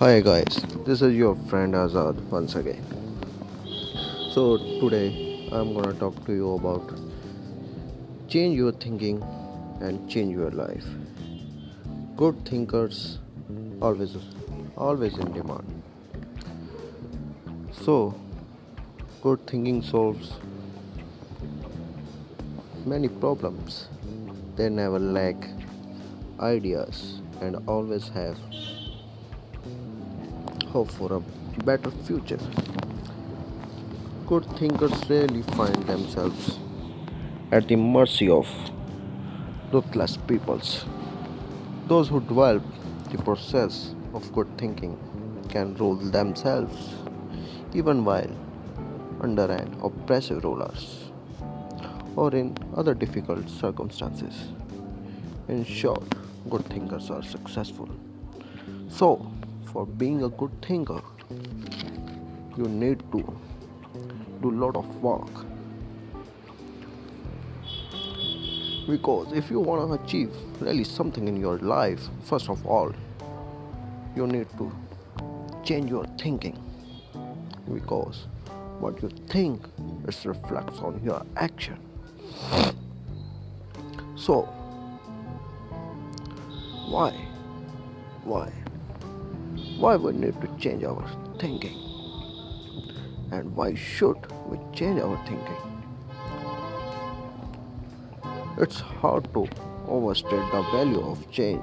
Hi guys, this is your friend Azad once again. So today I'm gonna talk to you about change your thinking and change your life. Good thinkers always always in demand. So good thinking solves many problems. They never lack ideas and always have hope for a better future. Good thinkers rarely find themselves at the mercy of ruthless peoples. Those who develop the process of good thinking can rule themselves even while under an oppressive rulers or in other difficult circumstances. In short, good thinkers are successful. So, for being a good thinker, you need to do a lot of work. Because if you want to achieve really something in your life, first of all, you need to change your thinking. Because what you think is reflects on your action. So, why? Why? Why we need to change our thinking? And why should we change our thinking? It's hard to overstate the value of change,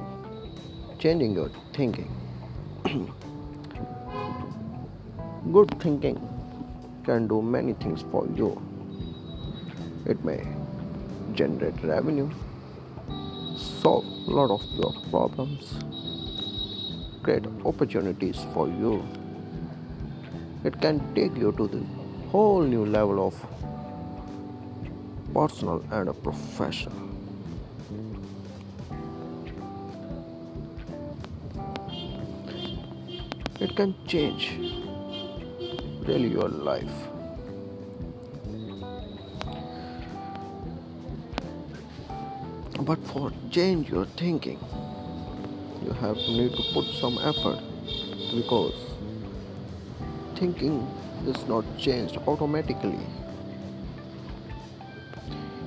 changing your thinking. Good thinking can do many things for you. It may generate revenue, solve a lot of your problems, opportunities for you. It can take you to the whole new level of personal and professional. It can change really your life. But for change your thinking, you have to need to put some effort because thinking is not changed automatically.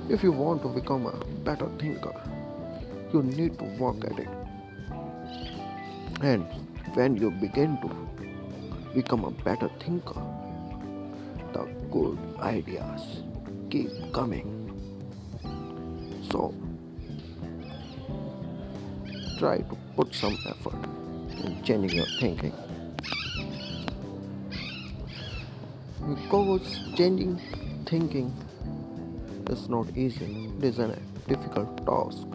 If you want to become a better thinker, you need to work at it. And when you begin to become a better thinker, the good ideas keep coming. So, try to put some effort in changing your thinking. Because changing thinking is not easy, it is a difficult task.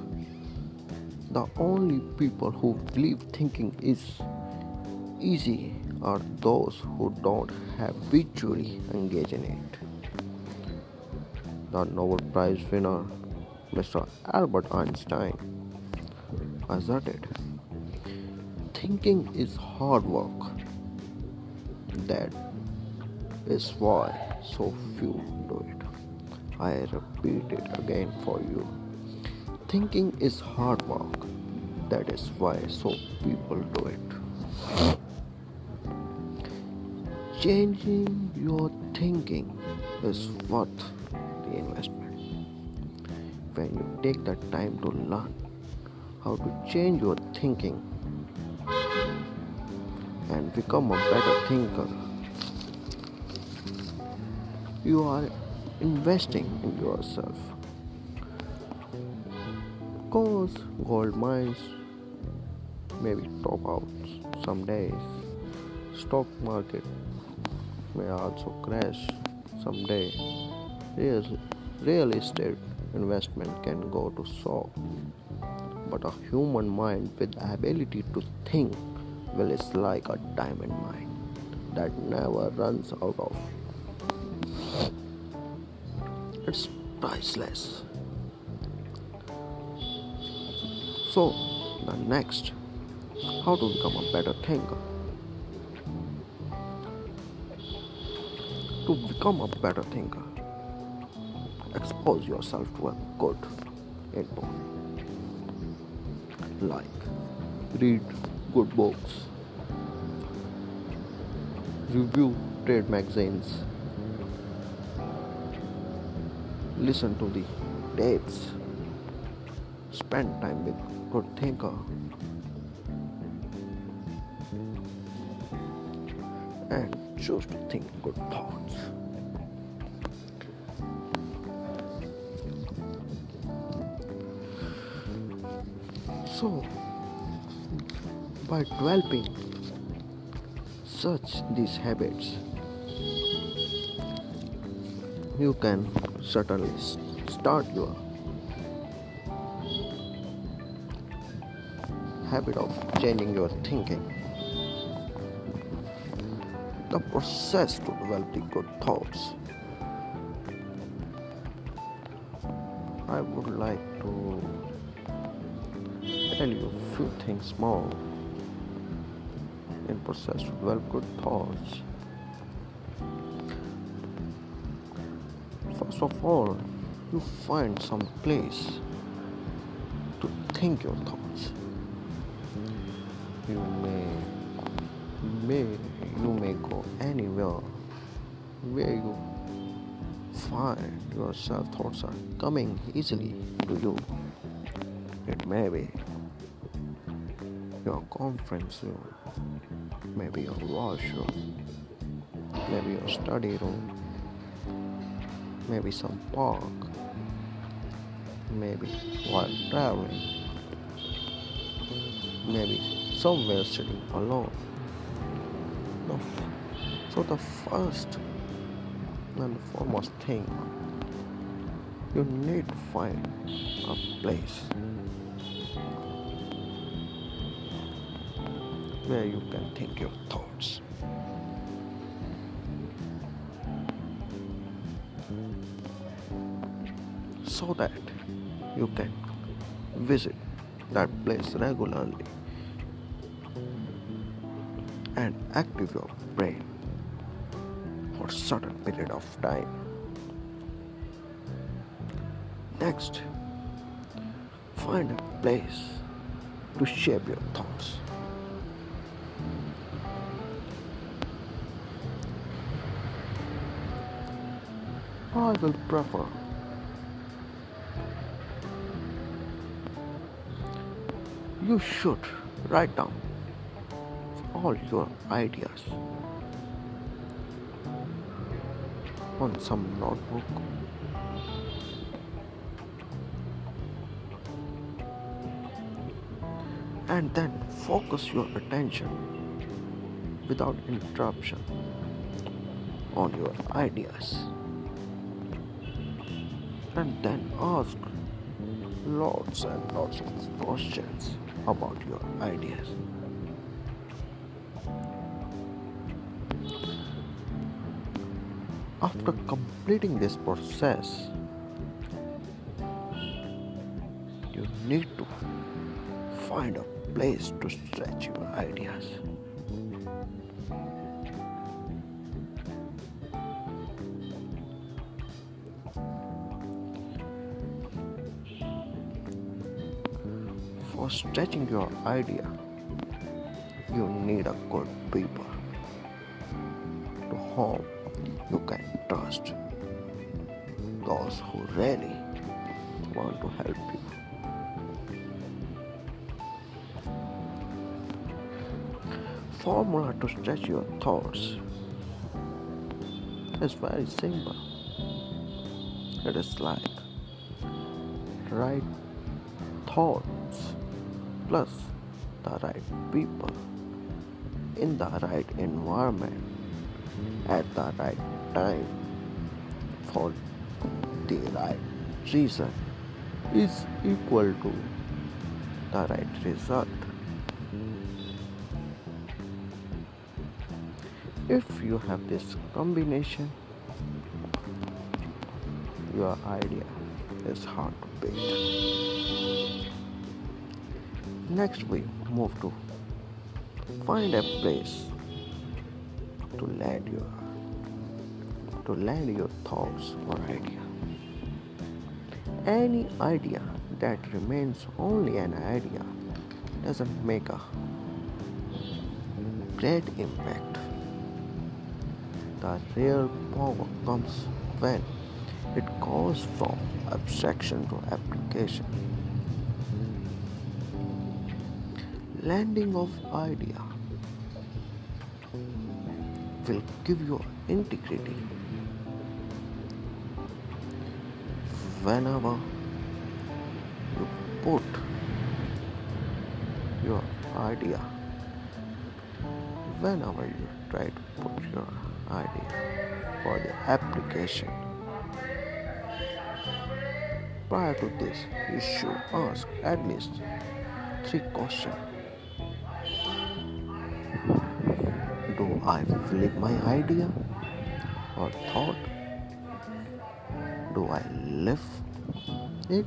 The only people who believe thinking is easy are those who don't habitually engage in it. The Nobel Prize winner, Mr. Albert Einstein, asserted thinking is hard work. That is why so few do it. I repeat it again for you. Thinking is hard work. That is why so people do it. Changing your thinking is worth the investment. When you take the time to learn how to change your thinking and become a better thinker, you are investing in yourself. Because gold mines may be top out some days, stock market may also crash someday. Real, real estate investment can go to soar, but a human mind with ability to think will is like a diamond mine that never runs out of. It's priceless. So, the next, how to become a better thinker. To become a better thinker, expose yourself to a good input. Like read good books, review trade magazines, listen to the dates, spend time with good thinker, and choose to think good thoughts. So, by developing such these habits, you can certainly start your habit of changing your thinking. The process to develop good thoughts. I would like to tell you a few things more to develop good thoughts. First of all, you find some place to think your thoughts. You may, may you may go anywhere where you find yourself thoughts are coming easily to you. It may be your conference room, maybe your washroom, maybe your study room, maybe some park, maybe while traveling, maybe somewhere sitting alone. So the first and foremost thing you need to find a place where you can think your thoughts. So that you can visit that place regularly and active your brain for a certain period of time. Next, find a place to shape your thoughts. I will prefer you should write down all your ideas on some notebook. And then focus your attention without interruption on your ideas and then ask lots and lots of questions about your ideas. After completing this process, you need to find a place to stretch your ideas. Stretching your idea, you need a good people to whom you can trust. Those who really want to help you. Formula to stretch your thoughts is very simple. It is like right thoughts plus the right people in the right environment at the right time for the right reason is equal to the right result. If you have this combination, your idea is hard to beat. Next, we move to find a place to land your to land your thoughts or idea. Any idea that remains only an idea doesn't make a great impact The real power comes when it goes from abstraction to application. Landing of idea will give you integrity whenever you put your idea whenever you try to put your idea for the application. Prior to this you should ask at least three questions i flip my idea or thought do i live it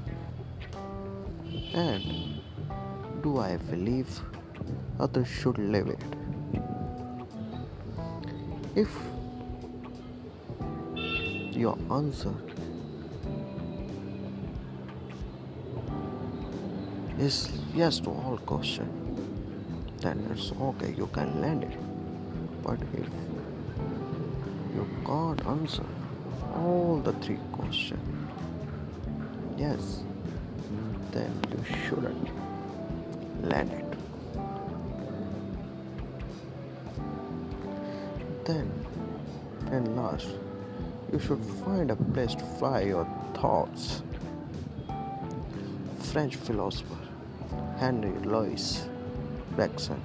and do I believe others should live it? If your answer is yes to all questions, then it's okay, you can land it. But if you can't answer all the three questions, yes, then you shouldn't land it. Then, and last, you should find a place to fly your thoughts. French philosopher Henri Louis Bergson,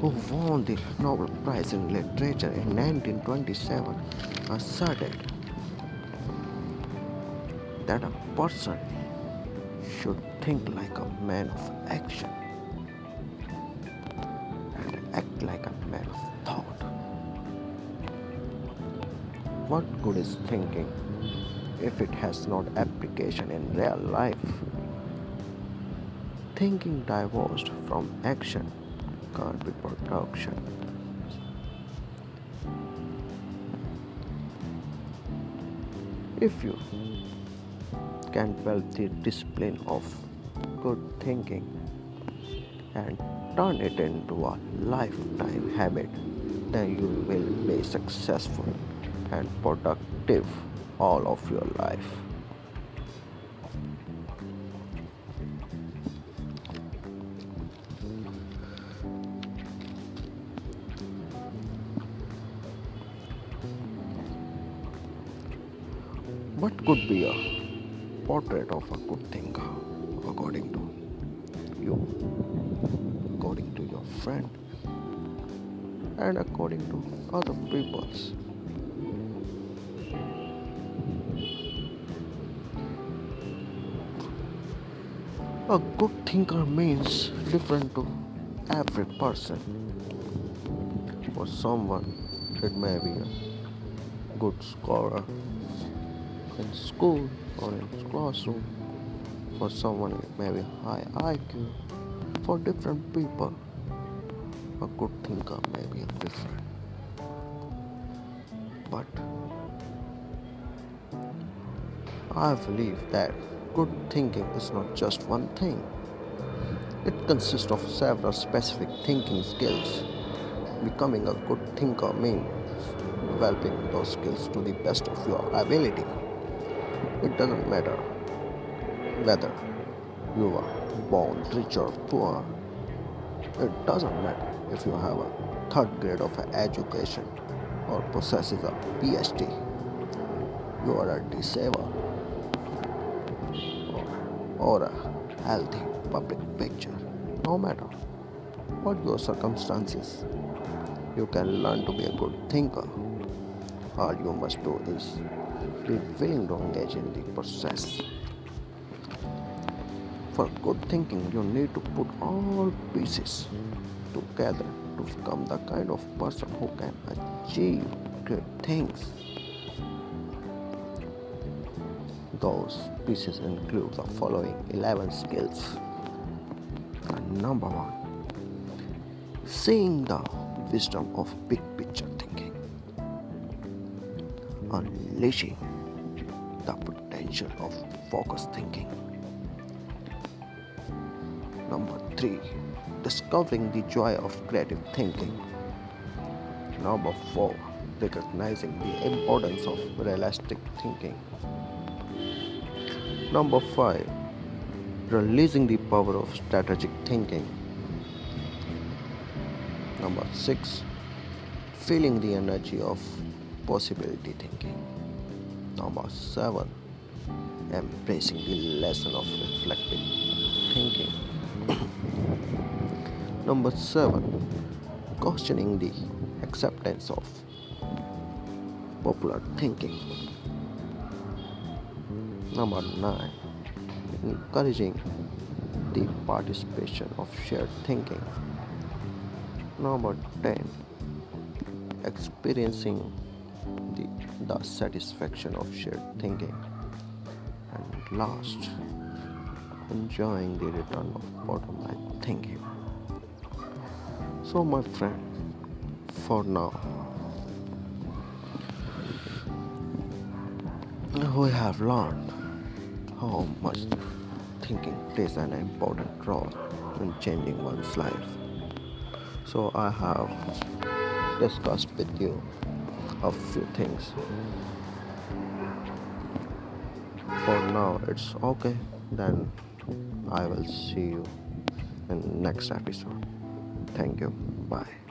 who won the Nobel Prize in Literature in 1927, asserted that a person should think like a man of action and act like a man of thought. What good is thinking if it has not application in real life? Thinking divorced from action can't be production. If you can develop the discipline of good thinking and turn it into a lifetime habit, then you will be successful and productive all of your life. Could be a portrait of a good thinker according to you, according to your friend, and according to other people's. A good thinker means different to every person. For someone, it may be a good scholar in school or in classroom. For someone it may be high IQ. For different people, a good thinker may be different. But I believe that good thinking is not just one thing. It consists of several specific thinking skills. Becoming a good thinker means developing those skills to the best of your ability. It doesn't matter whether you are born rich or poor. It doesn't matter if you have a third grade of education or possesses a PhD. You are a disabled or, or a healthy public picture. No matter what your circumstances, you can learn to be a good thinker. All you must do is be willing to engage in the process. For good thinking, you need to put all pieces together to become the kind of person who can achieve great things. Those pieces include the following 11 skills. number one, seeing the wisdom of big picture unleashing the potential of focused thinking. Number three, discovering the joy of creative thinking. Number 4. Recognizing the importance of realistic thinking. Number 5. Releasing the power of strategic thinking. Number 6. Feeling the energy of possibility thinking. Number 7. Embracing the lesson of reflective thinking. Number 7. Questioning the acceptance of popular thinking. Number 9. Encouraging the participation of shared thinking. Number 10. Experiencing the, satisfaction of shared thinking. And last, enjoying the return of bottom line thinking. So, my friend, for now, we have learned how much thinking plays an important role in changing one's life. So, I have discussed with you a few things. For now, it's okay. Then I will see you in next episode. Thank you. Bye.